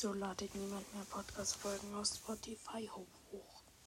So ladet niemand mehr Podcast-Folgen aus Spotify hoch?